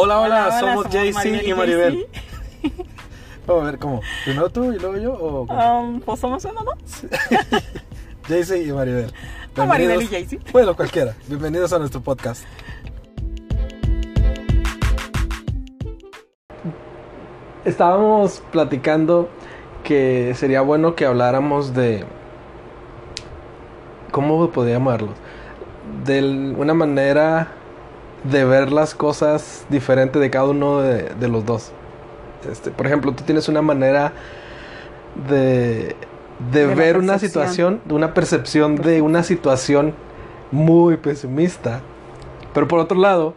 Hola, hola, somos somos Maribel y Maribel. Vamos a ver cómo. Primero tú y luego yo o cómo? Um, pues somos uno, ¿no? JC y Maribel. O Maribel y JC. Bueno, cualquiera. Bienvenidos a nuestro podcast. Estábamos platicando que sería bueno que habláramos de cómo podríamos verlos. De una manera de ver las cosas diferente de cada uno de, de los dos. Este, por ejemplo, tú tienes una manera de, de, ver una situación, de una percepción de una situación muy pesimista. Pero por otro lado,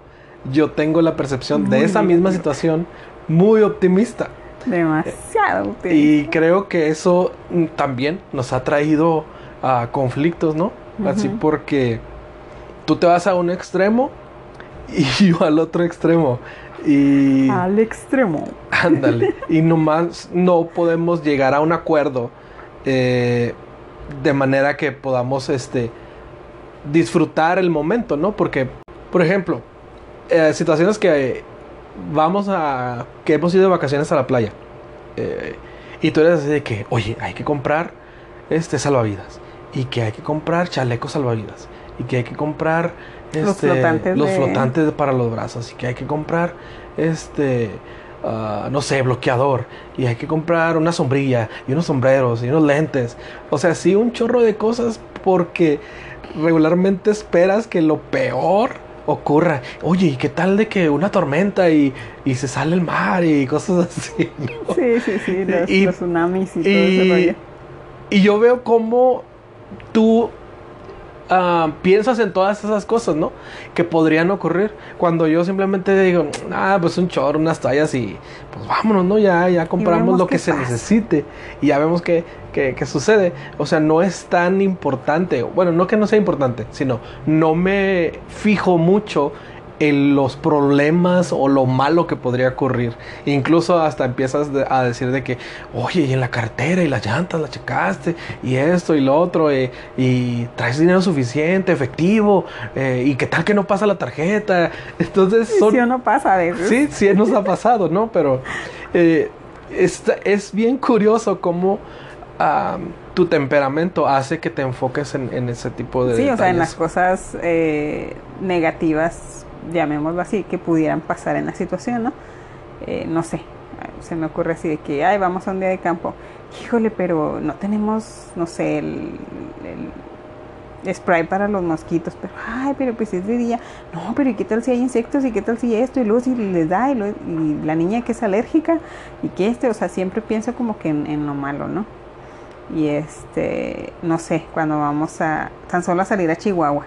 yo tengo la percepción de esa misma situación muy optimista. Demasiado. ustedes. Y creo que eso mm, también nos ha traído a conflictos, ¿no? Así porque tú te vas a un extremo y yo al otro extremo. Y Al extremo. ándale. y nomás no podemos llegar a un acuerdo eh, de manera que podamos este, disfrutar el momento, ¿no? Porque, por ejemplo, eh, situaciones que vamos a. que hemos ido de vacaciones a la playa. eh, y tú eres así de que, oye, hay que comprar este salvavidas. Y que hay que comprar chalecos salvavidas. Y que hay que comprar Los este, flotantes los de- flotantes para los brazos. Y que hay que comprar este. ah, no sé, bloqueador. Y hay que comprar una sombrilla. Y unos sombreros. Y unos lentes. O sea, sí, un chorro de cosas. Porque regularmente esperas que lo peor ocurra. Oye, ¿y qué tal de que una tormenta y, y se sale el mar y cosas así? ¿no? Sí, sí, sí. Los, Y- los tsunamis y, todo y, ese rollo. y yo veo cómo tú ah, piensas en todas esas cosas, ¿no? Que podrían ocurrir. Cuando yo simplemente digo, ah, pues un chorro, unas tallas y pues vámonos, ¿no? Ya, ya compramos lo que se necesite y ya vemos qué qué- qué sucede. O sea, no es tan importante. Bueno, no que no sea importante, sino no me fijo mucho en los problemas o lo malo que podría ocurrir. Incluso hasta empiezas de- a decir de que, oye, y en la cartera y las llantas las checaste y esto y lo otro eh, y traes dinero suficiente, efectivo eh, y qué tal que no pasa la tarjeta. Entonces son... Sí o no pasa a veces. Sí, sí nos ha pasado, ¿no? Pero eh, es bien curioso cómo ah, tu temperamento hace que te enfoques en, en ese tipo de Sí, o sea, en las cosas eh, negativas, llamémoslo así, que pudieran pasar en la situación, ¿no? Eh, no sé, se me ocurre así de que, ay, vamos a un día de campo. Híjole, pero no tenemos, no sé, el, spray para los mosquitos, pero, ay, pero pues es de día. No, pero ¿y qué tal si hay insectos? ¿Y qué tal si esto? Y luego si les da, y, luego- y la niña que es alérgica, y que este, o sea, siempre pienso como que en, en lo malo, ¿no? Y este, no sé, cuando vamos a tan solo a salir a Chihuahua.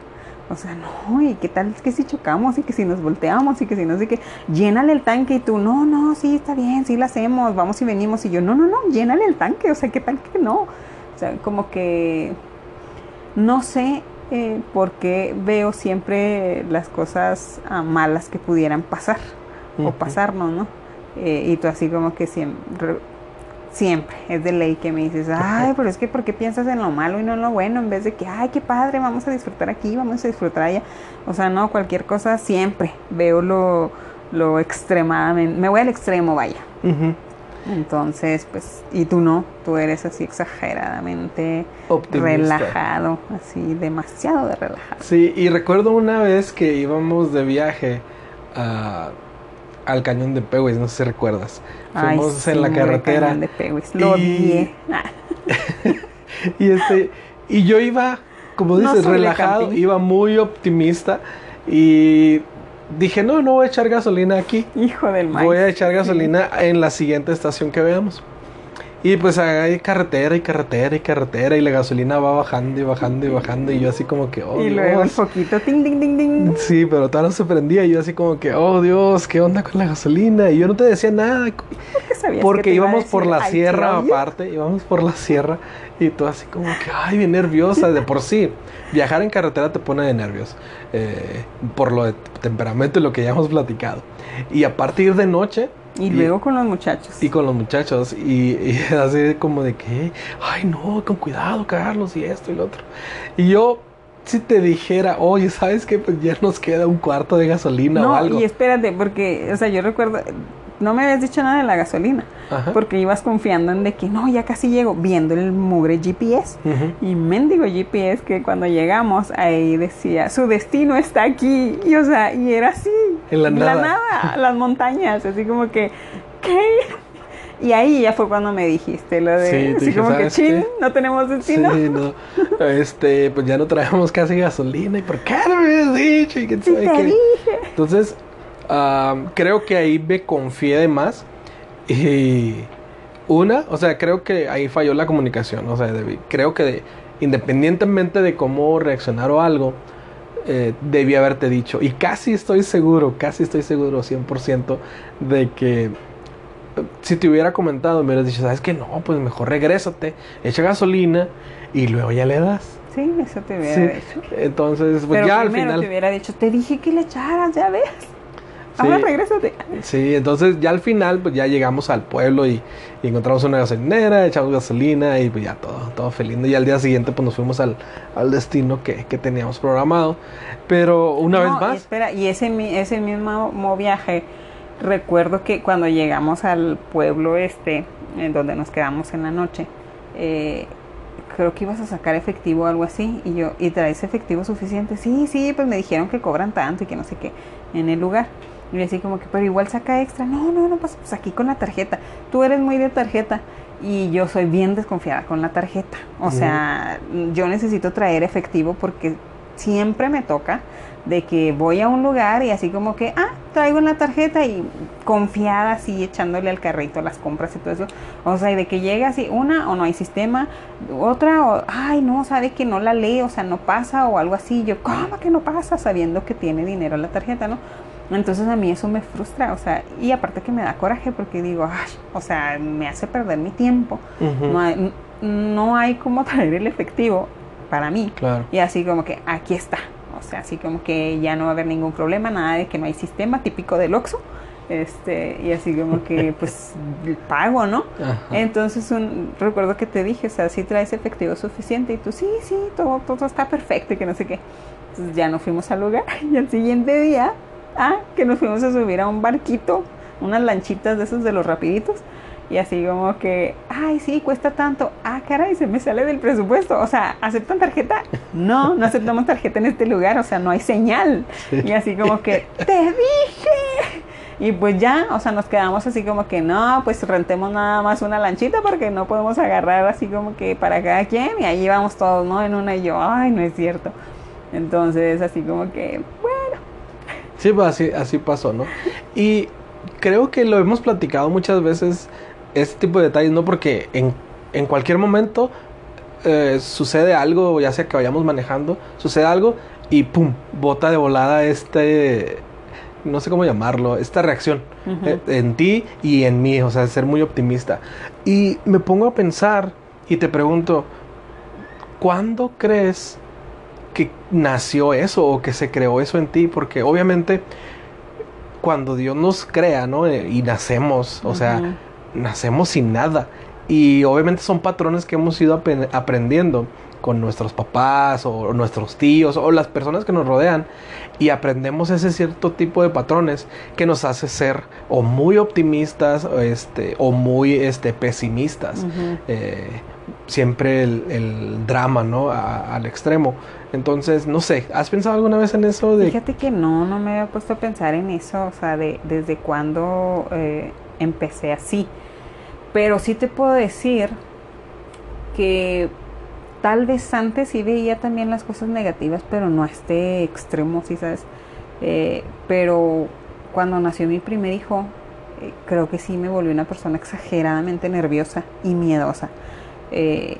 O sea, no, y qué tal que si chocamos y que si nos volteamos y que si no sé qué, llénale el tanque y tú, no, no, sí, está bien, sí lo hacemos, vamos y venimos. Y yo, no, no, no, llénale el tanque, o sea, qué tal que no. O sea, como que no sé eh, por qué veo siempre las cosas ah, malas que pudieran pasar o pasarnos, ¿no? Eh, y tú así como que siempre, siempre es de ley que me dices, ay, pero es que ¿por qué piensas en lo malo y no en lo bueno? En vez de que, ay, qué padre, vamos a disfrutar aquí, vamos a disfrutar allá. O sea, no, cualquier cosa siempre veo lo, lo extremadamente, me voy al extremo, vaya. Entonces, pues, y tú no, tú eres así exageradamente Optimista. relajado, así demasiado de relajado. Sí, y recuerdo una vez que íbamos de viaje a- al cañón de Pehues, no sé si recuerdas. Ay, Fuimos sí, en la carretera. cañón de Lo y- Y este, y yo iba, como dices, relajado, iba muy optimista y dije, no, no voy a echar gasolina aquí. hijo del maíz. Voy a echar gasolina en la siguiente estación que veamos. Y pues hay carretera y carretera y carretera y la gasolina va bajando y bajando y bajando y yo así como que, oh y luego Dios. foquito, ting, ting, ting, ting. Sí, pero todavía no se prendía y yo así como que, oh Dios, ¿qué onda con la gasolina? Y yo no te decía nada ¿Qué sabías que porque íbamos por la "I sierra love you"? aparte, íbamos por la sierra y tú así como que, ay, bien nerviosa de por sí. Viajar en carretera te pone de nervios eh, por lo de temperamento y lo que ya hemos platicado. Y a partir de noche, Y luego con los muchachos. y con los muchachos y, y así como de que, ay no, con cuidado Carlos y esto y lo otro. Y yo si te dijera, oye, ¿sabes qué? Pues ya nos queda un cuarto de gasolina o algo. y espérate, porque, o sea, yo recuerdo, no me habías dicho nada de la gasolina, Ajá. porque ibas confiando en de que no, ya casi llego, viendo el mugre GPS. Ujú. Y mendigo GPS que cuando llegamos ahí decía, su destino está aquí. Y o sea, y era así. En la nada. nada, las montañas, así como que, ¿qué? Y ahí ya fue cuando me dijiste lo de, Sí, así dije, como que, ¿sabes chin, qué? no tenemos destino. Sí, no. Este, pues ya no traemos casi gasolina. ¿Y por qué no me habías dicho? Y Sí, te qué. dije. Entonces, am, creo que ahí me confié de más. Y una, o sea, creo que ahí falló la comunicación. O sea, debí- creo que de- independientemente de cómo reaccionar o algo, eh, debí haberte dicho. Y casi estoy seguro, casi estoy seguro, 100% de que eh, si te hubiera comentado, me hubieras dicho, ¿sabes qué? No, pues mejor regrésate, echa gasolina y luego ya le das. Sí, eso te hubiera Sí. dicho. Entonces, pues Pero ya al final. te hubiera dicho, te dije que le echaras, ya ves. Ahora regrésate. Sí, entonces ya al final pues ya llegamos al pueblo y, y encontramos una gasolinera, echamos gasolina y pues ya todo, todo feliz. Y al día siguiente pues nos fuimos al, al destino que, que teníamos programado. Pero una No, vez y más, espera, y ese, ese mismo mo- viaje, recuerdo que cuando llegamos al pueblo este, en donde nos quedamos en la noche, eh, creo que ibas a sacar efectivo o algo así, y yo, ¿y traes efectivo suficiente? Sí, sí, pues me dijeron que cobran tanto y que no sé qué en el lugar. Y le decía como que, pero igual saca extra. No, no, no, pues, pues aquí con la tarjeta. Tú eres muy de tarjeta. Y yo soy bien desconfiada con la tarjeta. O sea, yo necesito traer efectivo porque siempre me toca de que voy a un lugar y así como que, ah, traigo una tarjeta y confiada así echándole al carrito las compras y todo eso. O sea, y de que llega así una o no hay sistema, otra o, ay, no, sabe que no la lee, o sea, no pasa o algo así. Yo, ¿cómo que no pasa? Sabiendo que tiene dinero en la tarjeta, ¿no? Entonces a mí eso me frustra, o sea, y aparte que me da coraje porque digo, ay, o sea, me hace perder mi tiempo. No hay, no hay como traer el efectivo para mí. claro. Y así como que aquí está. O sea, así como que ya no va a haber ningún problema, nada de que no hay sistema típico del Oxxo. Este, y así como que pues pago, ¿no? Ajá. Entonces un, recuerdo que te dije, o sea, si traes efectivo suficiente y tú, sí, sí, todo, todo está perfecto y que no sé qué. Entonces ya nos fuimos al lugar y al siguiente día, ah, que nos fuimos a subir a un barquito, unas lanchitas de esos de los rapiditos. Y así como que, ay, sí, cuesta tanto. Ah, caray, se me sale del presupuesto. O sea, ¿aceptan tarjeta? No, no aceptamos tarjeta en este lugar. O sea, no hay señal. Sí. Y así como que, te dije. Y pues ya, o sea, nos quedamos así como que no, pues rentemos nada más una lanchita porque no podemos agarrar así como que para cada quien. Y ahí vamos todos, ¿no? En una y yo, ay, no es cierto. Entonces, así como que, Sí, pues así, así pasó, ¿no? Y creo que lo hemos platicado muchas veces, este tipo de detalles, ¿no? Porque en, en cualquier momento eh, sucede algo, ya sea que vayamos manejando, sucede algo y ¡pum! Bota de volada este, no sé cómo llamarlo, esta reacción eh, en ti y en mí, o sea, ser muy optimista. Y me pongo a pensar y te pregunto, ¿cuándo crees que nació eso o que se creó eso en ti? Porque obviamente cuando Dios nos crea, ¿no? Eh, Y nacemos, o sea, nacemos sin nada. Y obviamente son patrones que hemos ido aprendiendo con nuestros papás o nuestros tíos o las personas que nos rodean y aprendemos ese cierto tipo de patrones que nos hace ser o muy optimistas o, este, o muy este, pesimistas. Eh, siempre el, drama, ¿no? Al extremo. Entonces, no sé, ¿has pensado alguna vez en eso Fíjate que no, no me había puesto a pensar en eso, o sea, de desde cuándo eh, empecé así. Pero sí te puedo decir que tal vez antes sí veía también las cosas negativas, pero no a este extremo, sí sabes. Eh, pero cuando nació mi primer hijo, eh, creo que sí me volví una persona exageradamente nerviosa y miedosa. Eh,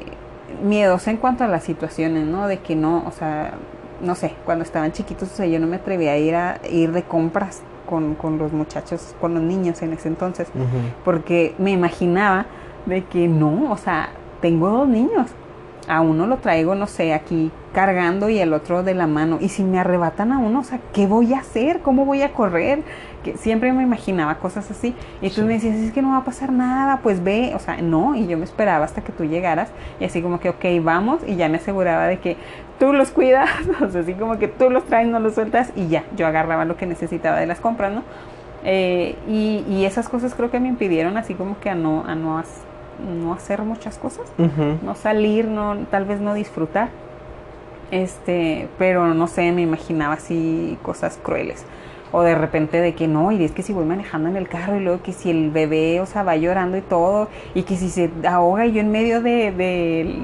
miedosa en cuanto a las situaciones, ¿no? De que no, o sea, no sé, cuando estaban chiquitos, o sea, yo no me atrevía a ir a ir de compras con, con los muchachos, con los niños en ese entonces, porque me imaginaba de que no, o sea, tengo dos niños, a uno lo traigo, no sé, aquí cargando y el otro de la mano, y si me arrebatan a uno, o sea, ¿qué voy a hacer? ¿Cómo voy a correr? Que siempre me imaginaba cosas así, y tú Sí. me decías, es que no va a pasar nada, pues ve, o sea, no, y yo me esperaba hasta que tú llegaras, y así como que, ok, vamos, y ya me aseguraba de que tú los cuidas, o sea, así como que tú los traes, no los sueltas y ya, yo agarraba lo que necesitaba de las compras, ¿no? Eh, y, y, esas cosas creo que me impidieron así como que a no, a no, no hacer muchas cosas, no salir, no, tal vez no disfrutar. Este, pero no sé, me imaginaba así cosas crueles o de repente de que no, y es que si voy manejando en el carro y luego que si el bebé, o sea, va llorando y todo, y que si se ahoga y yo en medio de,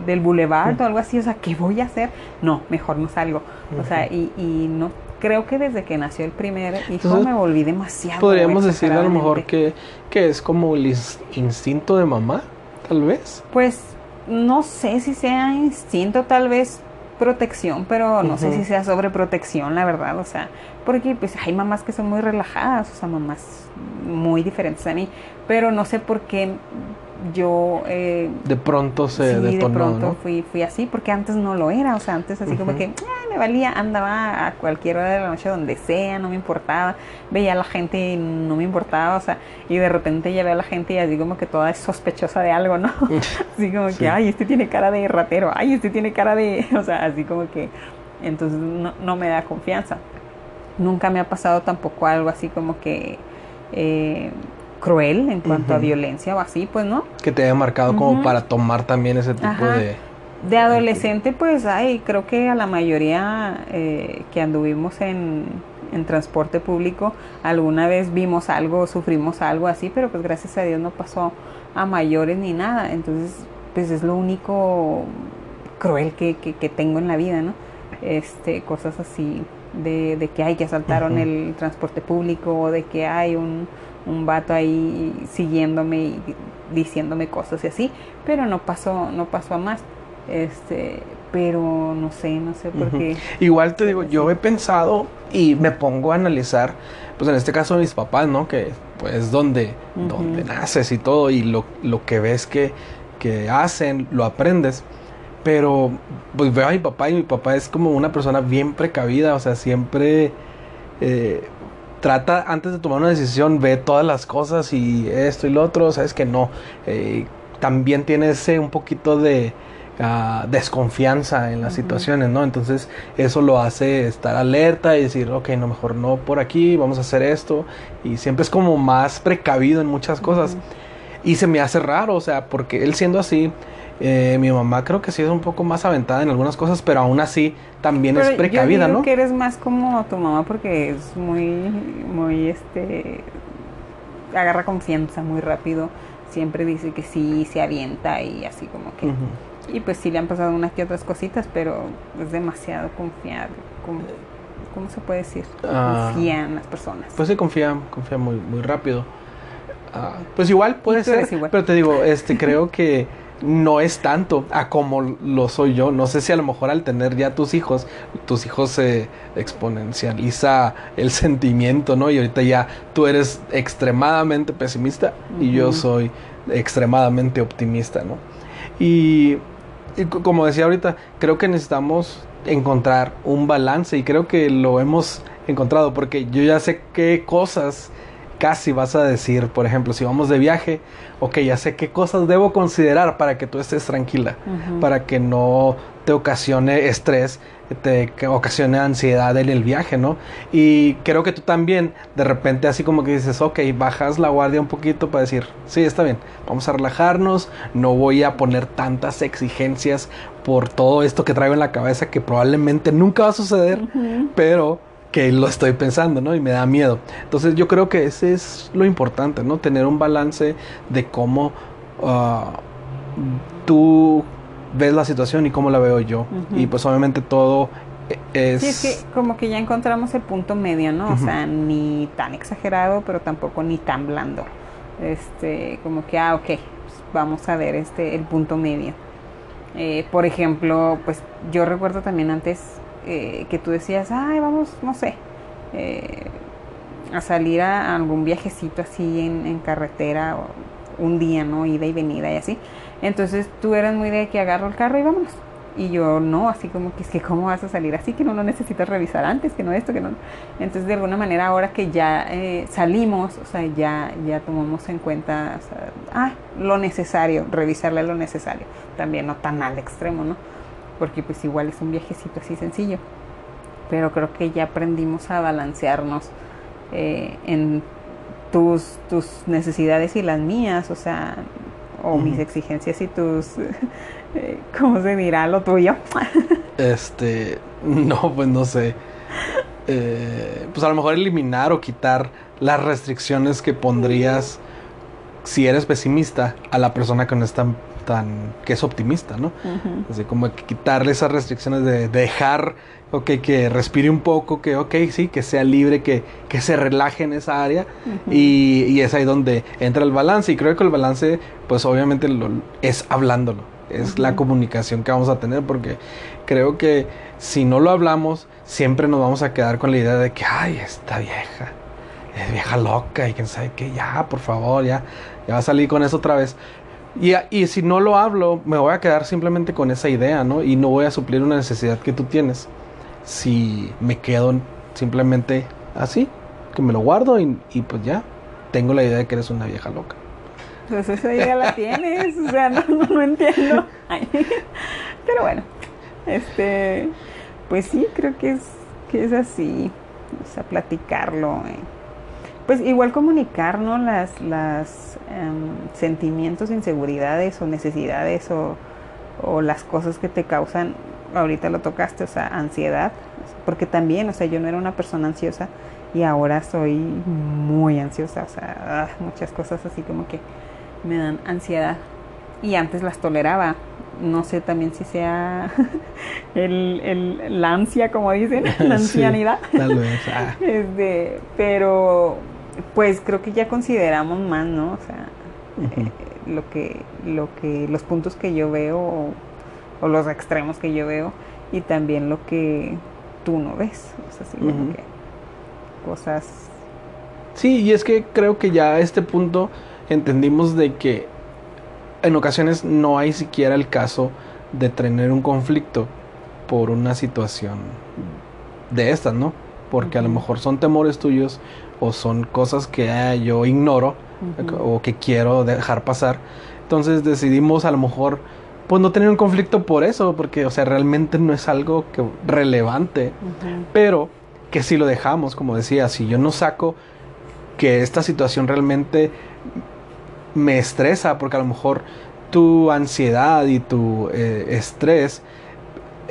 del boulevard o algo así, o sea, ¿qué voy a hacer? No, mejor no salgo. O sea, y, y no creo que desde que nació el primer hijo me volví demasiado. Podríamos decir a lo mejor que, que es como el instinto de mamá, tal vez. Pues no sé si sea instinto, tal vez protección, pero no sé si sea sobreprotección, la verdad, o sea, porque pues hay mamás que son muy relajadas, o sea, mamás muy diferentes a mí, pero no sé por qué yo eh, de pronto se sí, de pronto fui fui así porque antes no lo era o sea antes así como que me valía andaba a cualquier hora de la noche donde sea no me importaba veía a la gente y no me importaba o sea y de repente ya veo a la gente y así como que toda es sospechosa de algo no así como que ay este tiene cara de ratero ay este tiene cara de o sea así como que entonces no, no me da confianza. Nunca me ha pasado tampoco algo así como que eh, cruel en cuanto a violencia o así, pues, ¿no? Que te haya marcado como para tomar también ese tipo de... De adolescente, pues, ay, creo que a la mayoría eh, que anduvimos en, en transporte público, alguna vez vimos algo, sufrimos algo así, pero pues gracias a Dios no pasó a mayores ni nada. Entonces, pues es lo único cruel que, que, tengo en la vida, ¿no? Este, cosas así de, de que hay que asaltaron el transporte público o de que hay un, un vato ahí siguiéndome y diciéndome cosas y así, pero no pasó, no pasó a más. Este, pero no sé, no sé por qué. Igual te digo, yo he pensado y me pongo a analizar, pues en este caso mis papás, ¿no? Que pues donde, donde naces y todo y lo, lo que ves que, que hacen, lo aprendes. Pero pues veo a mi papá y mi papá es como una persona bien precavida, o sea, siempre eh, trata antes de tomar una decisión, ve todas las cosas y esto y lo otro, sabes que no. Eh, también tiene ese un poquito de ah, desconfianza en las situaciones, ¿no? Entonces eso lo hace estar alerta y decir, ok, no, mejor no por aquí, vamos a hacer esto. Y siempre es como más precavido en muchas cosas. Y se me hace raro, o sea, porque él siendo así, eh, mi mamá creo que sí es un poco más aventada en algunas cosas, pero aún así también es precavida, yo ¿no? que eres más como tu mamá porque es muy, muy, este, agarra confianza muy rápido. Siempre dice que sí, se avienta y así como que... Y pues sí le han pasado unas que otras cositas, pero es demasiado confiable. ¿Cómo, se puede decir? Ah. confía en las personas. Pues sí, confía, confía muy, muy rápido. Ah, pues igual puede ser, pero te digo, este, creo que no es tanto a como lo soy yo. No sé si a lo mejor al tener ya tus hijos, tus hijos se exponencializa el sentimiento, ¿no? Y ahorita ya tú eres extremadamente pesimista y yo soy extremadamente optimista, ¿no? Y, y, como decía ahorita, creo que necesitamos encontrar un balance y creo que lo hemos encontrado porque yo ya sé qué cosas casi vas a decir, por ejemplo, si vamos de viaje, ok, ya sé qué cosas debo considerar para que tú estés tranquila, para que no te ocasione estrés, te ocasione ansiedad en el viaje, ¿no? Y creo que tú también, de repente, así como que dices, ok, bajas la guardia un poquito para decir, sí, está bien, vamos a relajarnos, no voy a poner tantas exigencias por todo esto que traigo en la cabeza que probablemente nunca va a suceder, pero que lo estoy pensando, ¿no? Y me da miedo. Entonces yo creo que ese es lo importante, ¿no? Tener un balance de cómo ah, tú ves la situación y cómo la veo yo. Y pues obviamente todo es... Sí, es que como que ya encontramos el punto medio, ¿no? O sea, ni tan exagerado, pero tampoco ni tan blando. Este, como que, ah, ok, pues vamos a ver este, el punto medio. Eh, por ejemplo, pues yo recuerdo también antes eh, que tú decías, ay, vamos, no sé, eh, a salir a algún viajecito así en, carretera, o un día, ¿no? Ida y venida y así. Entonces tú eras muy de que agarro el carro y vámonos. Y yo no, así como que es que cómo vas a salir así, que no lo necesitas revisar antes, que no esto, que no. Entonces de alguna manera ahora que ya eh, salimos, o sea, ya, ya tomamos en cuenta, ah, lo necesario, revisarle lo necesario. También no tan al extremo, ¿no? porque pues igual es un viajecito así sencillo. Pero creo que ya aprendimos a balancearnos eh, en tus, tus necesidades y las mías, o sea, o mis exigencias y tus, ¿cómo se dirá lo tuyo? este, no, pues no sé. Eh, pues a lo mejor eliminar o quitar las restricciones que pondrías si eres pesimista a la persona que no es tan, tan que es optimista, ¿no? Así como que quitarle esas restricciones de, dejar, ok, que respire un poco, que ok, sí, que sea libre, que, que se relaje en esa área y, y, es ahí donde entra el balance y creo que el balance pues obviamente lo, es hablándolo, es la comunicación que vamos a tener porque creo que si no lo hablamos siempre nos vamos a quedar con la idea de que, ay, esta vieja es vieja loca y quién sabe qué, ya, por favor, ya, ya va a salir con eso otra vez. Y, y, si no lo hablo, me voy a quedar simplemente con esa idea, ¿no? Y no voy a suplir una necesidad que tú tienes. Si me quedo simplemente así, que me lo guardo y, y pues ya, tengo la idea de que eres una vieja loca. Pues esa idea la tienes, o sea, no, no, entiendo. Pero bueno, este, pues sí, creo que es, que es así, o sea, platicarlo. Eh pues igual comunicar, ¿no? Las, las em, sentimientos, inseguridades o necesidades o, o, las cosas que te causan, ahorita lo tocaste, o sea, ansiedad, porque también, o sea, yo no era una persona ansiosa y ahora soy muy ansiosa, o sea, ah, muchas cosas así como que me dan ansiedad y antes las toleraba. No sé también si sea el, el, la ansia, como dicen, la ancianidad. tal vez. Ah. Este, pero pues creo que ya consideramos más, ¿no? O sea, eh, lo que, lo que, los puntos que yo veo o, los extremos que yo veo y también lo que tú no ves, o sea, como que cosas. Sí, y es que creo que ya a este punto entendimos de que en ocasiones no hay siquiera el caso de tener un conflicto por una situación de estas, ¿no? Porque a lo mejor son temores tuyos o son cosas que ah, yo ignoro o que quiero dejar pasar. Entonces decidimos a lo mejor pues no tener un conflicto por eso, porque o sea, realmente no es algo que relevante, pero que si lo dejamos, como decía, si yo no saco que esta situación realmente me estresa, porque a lo mejor tu ansiedad y tu eh, estrés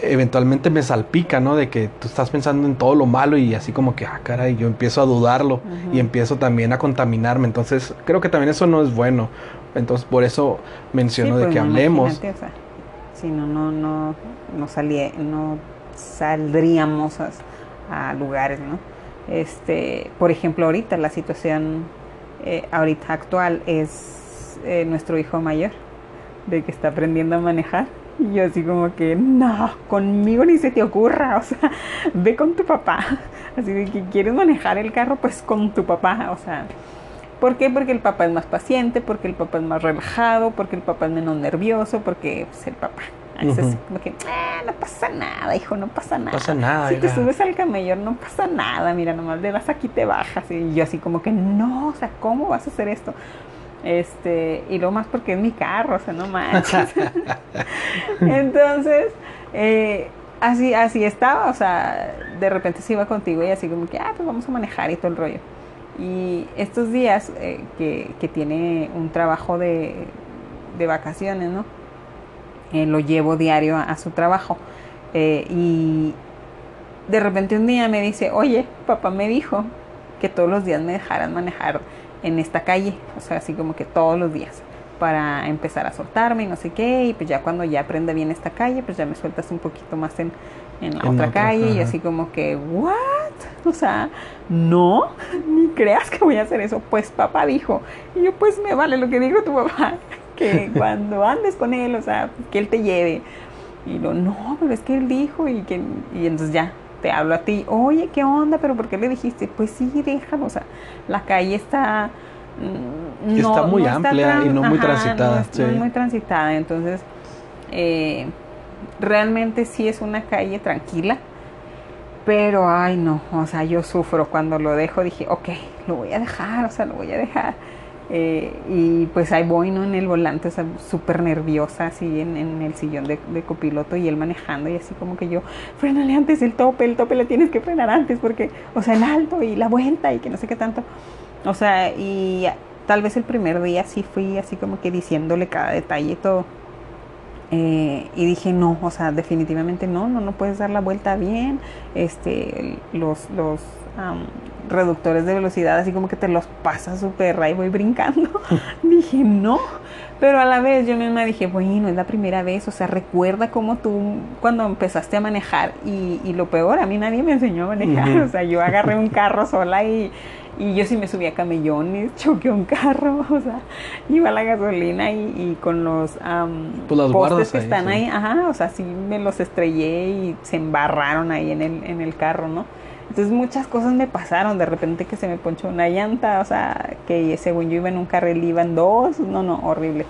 eventualmente me salpica, ¿no? De que tú estás pensando en todo lo malo y así como que, ah, caray, yo empiezo a dudarlo y empiezo también a contaminarme. Entonces, creo que también eso no es bueno. Entonces, por eso menciono de pues, que hablemos. si no, no, no, no, salía, no saldríamos a, lugares, ¿no? Este, por ejemplo, ahorita la situación eh, ahorita actual es eh, nuestro hijo mayor, de que está aprendiendo a manejar y yo así como que, no, conmigo ni se te ocurra, o sea, ve con tu papá. Así de que quieres manejar el carro, pues con tu papá, o sea. ¿Por qué? Porque el papá es más paciente, porque el papá es más relajado, porque el papá es menos nervioso, porque pues, el papá. Es así como que, ah, no pasa nada, hijo, no pasa nada. pasa nada. Si te subes al camello, no pasa nada, mira, nomás de las aquí te bajas. Y yo así como que, no, o sea, ¿cómo vas a hacer esto? Este, y lo más porque es mi carro, o sea, no manches. Entonces, eh, así, así estaba, o sea, de repente se iba contigo y así como que, ah, pues vamos a manejar y todo el rollo. Y estos días eh, que, que, tiene un trabajo de, de vacaciones, ¿no? Eh, lo llevo diario a, a su trabajo. y de repente un día me dice, oye, papá me dijo que todos los días me dejaran manejar en esta calle, o sea, así como que todos los días para empezar a soltarme y no sé qué, y pues ya cuando ya aprenda bien esta calle, pues ya me sueltas un poquito más en, en la otra, calle y así como que, ¿what? O sea, no, ni creas que voy a hacer eso, pues papá dijo, y yo pues me vale lo que dijo tu papá, que cuando andes con él, o sea, que él te lleve, y lo, no, pero es que él dijo y que, y entonces ya, te hablo a ti, oye, ¿qué onda? ¿Pero por qué le dijiste? Pues sí, déjalo, o sea, la calle está... Mm, no, está muy amplia y no muy transitada. No, muy transitada, entonces eh, realmente sí es una calle tranquila, pero ay no, o sea, yo sufro cuando lo dejo, dije, ok, lo voy a dejar, o sea, lo voy a dejar. Eh, y pues ahí voy, ¿no? En el volante, o súper nerviosa, así en, el sillón de, copiloto y él manejando y así como que yo, frenale antes el tope, el tope le tienes que frenar antes porque, o sea, el alto y la vuelta y que no sé qué tanto. O sea, y tal vez el primer día sí fui así como que diciéndole cada detalle y todo. Eh, y dije, no, o sea, definitivamente no, no, no puedes dar la vuelta bien. Este, los, reductores de velocidad, así como que te los pasas súper y voy brincando. dije, no. Pero a la vez yo misma dije, bueno, es la primera vez, o sea, recuerda cómo tú cuando empezaste a manejar y, y lo peor, a mí nadie me enseñó a manejar, o sea, yo agarré un carro sola y, y yo sí me subí a camellones, choqué un carro, o sea, iba a la gasolina y, y con los um, pues postes que ahí, están sí. ahí, ajá, o sea, sí me los estrellé y se embarraron ahí en el, en el carro, ¿no? Entonces muchas cosas me pasaron, de repente que se me ponchó una llanta, o sea, que según yo iba en un carril iban dos, no, no, horrible.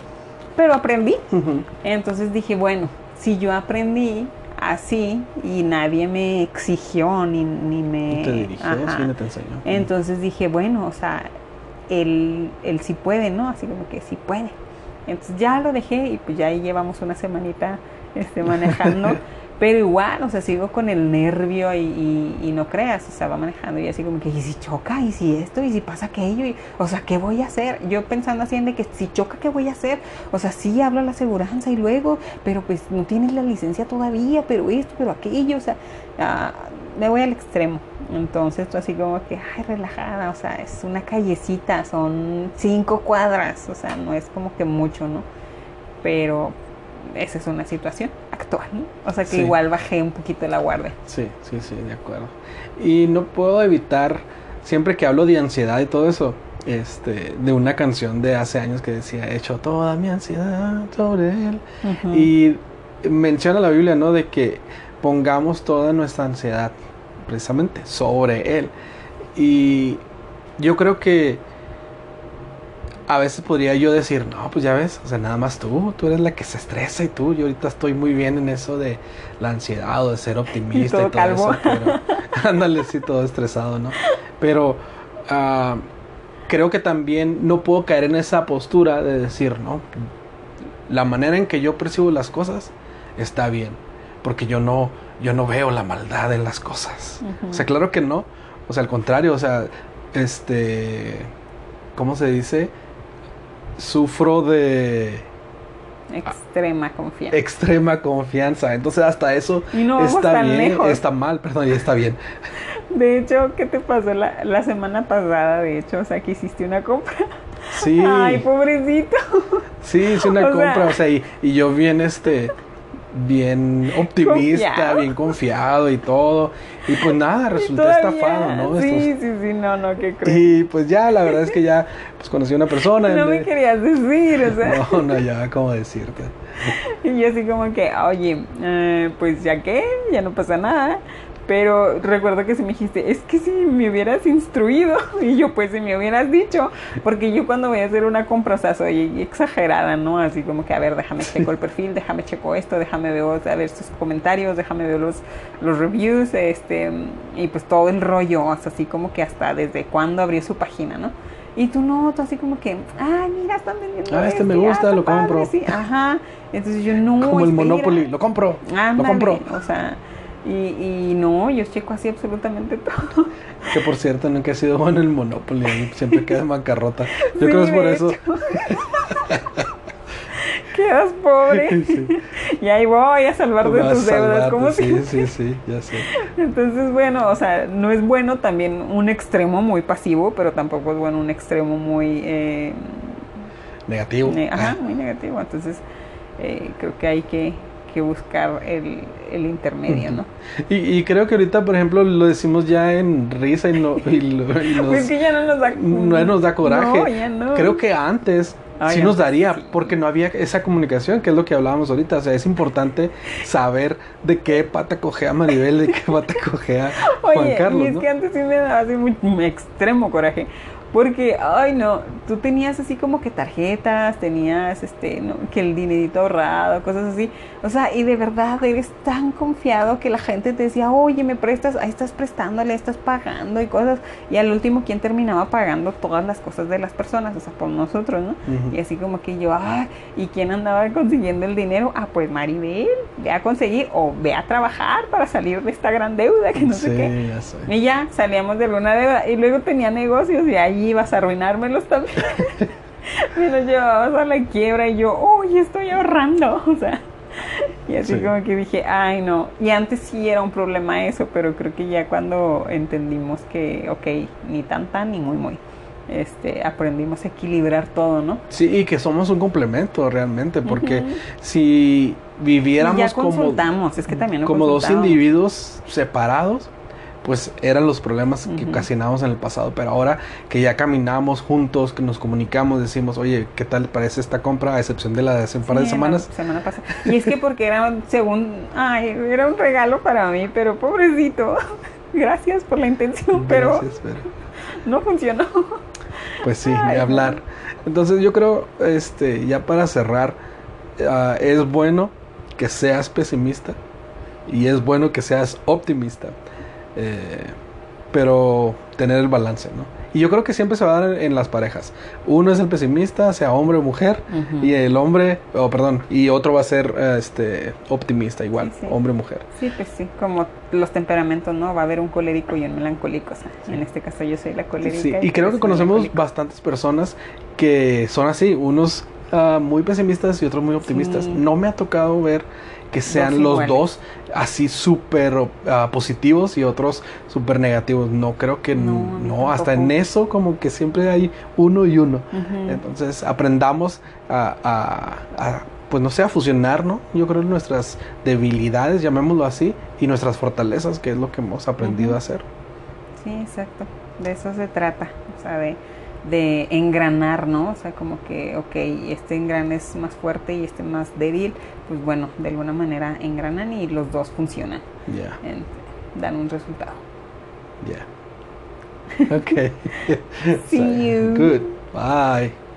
Pero aprendí. Uh -huh. Entonces dije, bueno, si yo aprendí así y nadie me exigió ni, ni me... Te dirigió, sí, no te enseñó. Entonces dije, bueno, o sea, él, él sí puede, ¿no? Así como que sí puede. Entonces ya lo dejé y pues ya ahí llevamos una semanita este, manejando. Pero igual, o sea, sigo con el nervio y, y, y, no creas, o sea, va manejando y así como que, ¿y si choca? ¿Y si esto? ¿Y si pasa aquello? Y, o sea, ¿qué voy a hacer? Yo pensando así en de que si choca, ¿qué voy a hacer? O sea, sí hablo a la aseguranza y luego, pero pues no tienes la licencia todavía, pero esto, pero aquello, o sea, uh, me voy al extremo. Entonces, tú así como que, ay, relajada, o sea, es una callecita, son cinco cuadras, o sea, no es como que mucho, ¿no? Pero esa es una situación O sea que Sí. igual bajé un poquito la guardia. Sí, sí, sí, de acuerdo. Y no puedo evitar, siempre que hablo de ansiedad y todo eso, este, de una canción de hace años que decía, he hecho toda mi ansiedad sobre él. Y menciona la Biblia, ¿no? De que pongamos toda nuestra ansiedad precisamente sobre Él. Y yo creo que a veces podría yo decir, no, pues ya ves, o sea, nada más tú, tú eres la que se estresa y tú, yo ahorita estoy muy bien en eso de la ansiedad o de ser optimista y todo eso, pero ándale, sí, todo estresado, ¿no? Pero ah, creo que también no puedo caer en esa postura de decir, no, la manera en que yo percibo las cosas está bien, porque yo no, yo no veo la maldad en las cosas. O sea, claro que no. O sea, al contrario, o sea, este, ¿cómo se dice? Sufro de Extrema confianza. extrema confianza. Entonces hasta eso Y no está bien, lejos. está mal, perdón, y está bien. De hecho, ¿qué te pasó la, la semana pasada? De hecho, o sea, que hiciste una compra. Sí, Ay, pobrecito. sí, hice una o sea- compra, o sea, y, y yo bien este bien optimista, Confiado. bien confiado y todo. Y pues nada, Todavía. estafado, ¿no? Sí, Estos- sí, sí, no, no, qué cruel. Y pues ya, la verdad es que ya pues conocí a una persona. No me querías decir, o sea. No, no, ya, ¿cómo decirte? Y yo así como que, oye, eh, pues ya que, ya no pasa nada. Pero recuerdo que si me dijiste, es que si me hubieras instruido, y yo pues si me hubieras dicho, porque yo cuando voy a hacer una compra, o sea, soy exagerada, ¿no? Así como que, a ver, déjame checo el perfil, déjame checo esto, déjame ver, a ver sus comentarios, déjame ver los, los reviews, este, y pues todo el rollo, o sea, así como que hasta desde cuándo abrió su página, ¿no? Y tú no, tú así como que, ay, mira, están vendiendo Ah, este me ah, gusta, lo padre", compro. sí, ajá. Entonces yo no. Como el espera. Monopoly, lo compro, lo Ándale, compro. O sea, y, y no, yo checo así absolutamente todo. Que por cierto nunca he sido bueno en el Monopoly, siempre queda en bancarrota. Yo Sí, creo que es por eso. Quedas pobre. Sí. Y ahí voy a salvar de tus deudas. como sí, si- sí, sí, ya sé. Entonces, bueno, o sea, no es bueno también un extremo muy pasivo, pero tampoco es bueno un extremo muy. eh, Negativo. ne- ajá, Ah. muy negativo. Entonces, eh, creo que hay que, que buscar el, el intermedio, ¿no? Y, y creo que ahorita, por ejemplo, lo decimos ya en risa y, no, y, lo- y nos, Pues que ya no nos da, no nos da coraje. No, ya no. Creo que antes sí nos daría, sí. porque no había esa comunicación, que es lo que hablábamos ahorita. O sea, es importante saber de qué pata cogea Maribel, de qué pata cogea Juan Oye, Carlos, y es que antes sí me daba así muy extremo coraje. Porque, ay no, tú tenías así como que tarjetas, tenías este, ¿no? que el dinerito ahorrado, cosas así. O sea, y de verdad eres tan confiado que la gente te decía, oye, me prestas, ahí estás prestándole, estás pagando y cosas. Y al último, ¿quién terminaba pagando todas las cosas de las personas? O sea, por nosotros, ¿no? Y así como que yo, ah, ¿y quién andaba consiguiendo el dinero? Ah, pues Maribel, ve a conseguir o ve a trabajar para salir de esta gran deuda que no sé qué. Y ya salíamos de alguna deuda. Y luego tenía negocios y ahí ibas a arruinármelos también. Me los llevabas a la quiebra y yo, uy, estoy ahorrando. O sea, y así como que dije, ay, no. Y antes sí era un problema eso, pero creo que ya cuando entendimos que, ok, ni tan tan ni muy muy. Este, aprendimos a equilibrar todo, ¿no? Sí, y que somos un complemento realmente, porque si viviéramos como, es que también como dos individuos separados, pues eran los problemas que ocasionamos en el pasado, pero ahora que ya caminamos juntos, que nos comunicamos, decimos, oye, ¿qué tal parece esta compra? A excepción de la de hace un par de semanas. semana pasada. Y es que porque era, según, ay, era un regalo para mí, pero pobrecito, gracias por la intención, pero, no funcionó. Pues sí, ni hablar. Entonces yo creo, este, ya para cerrar, ah, es bueno que seas pesimista y es bueno que seas optimista. Eh, pero tener el balance, ¿no? Y yo creo que siempre se va a dar en, las parejas. Uno es el pesimista, sea hombre o mujer, y el hombre, oh, perdón, y otro va a ser este optimista, igual, hombre o mujer. Sí, pues sí, como los temperamentos, ¿no? Va a haber un colérico y un melancólico. O sea, En este caso yo soy la colérica. Sí, y, creo que conocemos bastantes personas que son así, unos ah, muy pesimistas y otros muy optimistas. No me ha tocado ver que sean los dos así súper ah, positivos y otros súper negativos. No, creo que no, hasta en eso como que siempre hay uno y uno. Entonces aprendamos a, pues no sé, a fusionar, ¿no? Yo creo nuestras debilidades, llamémoslo así, y nuestras fortalezas, que es lo que hemos aprendido a hacer. Sí, exacto. De eso se trata. O sea, de de engranar, ¿no? O sea, como que, ok, este engran es más fuerte y este más débil, pues bueno, de alguna manera engranan y los dos funcionan. Ya. Dan un resultado. Ya. Yeah. Ok. See you. Good. Bye.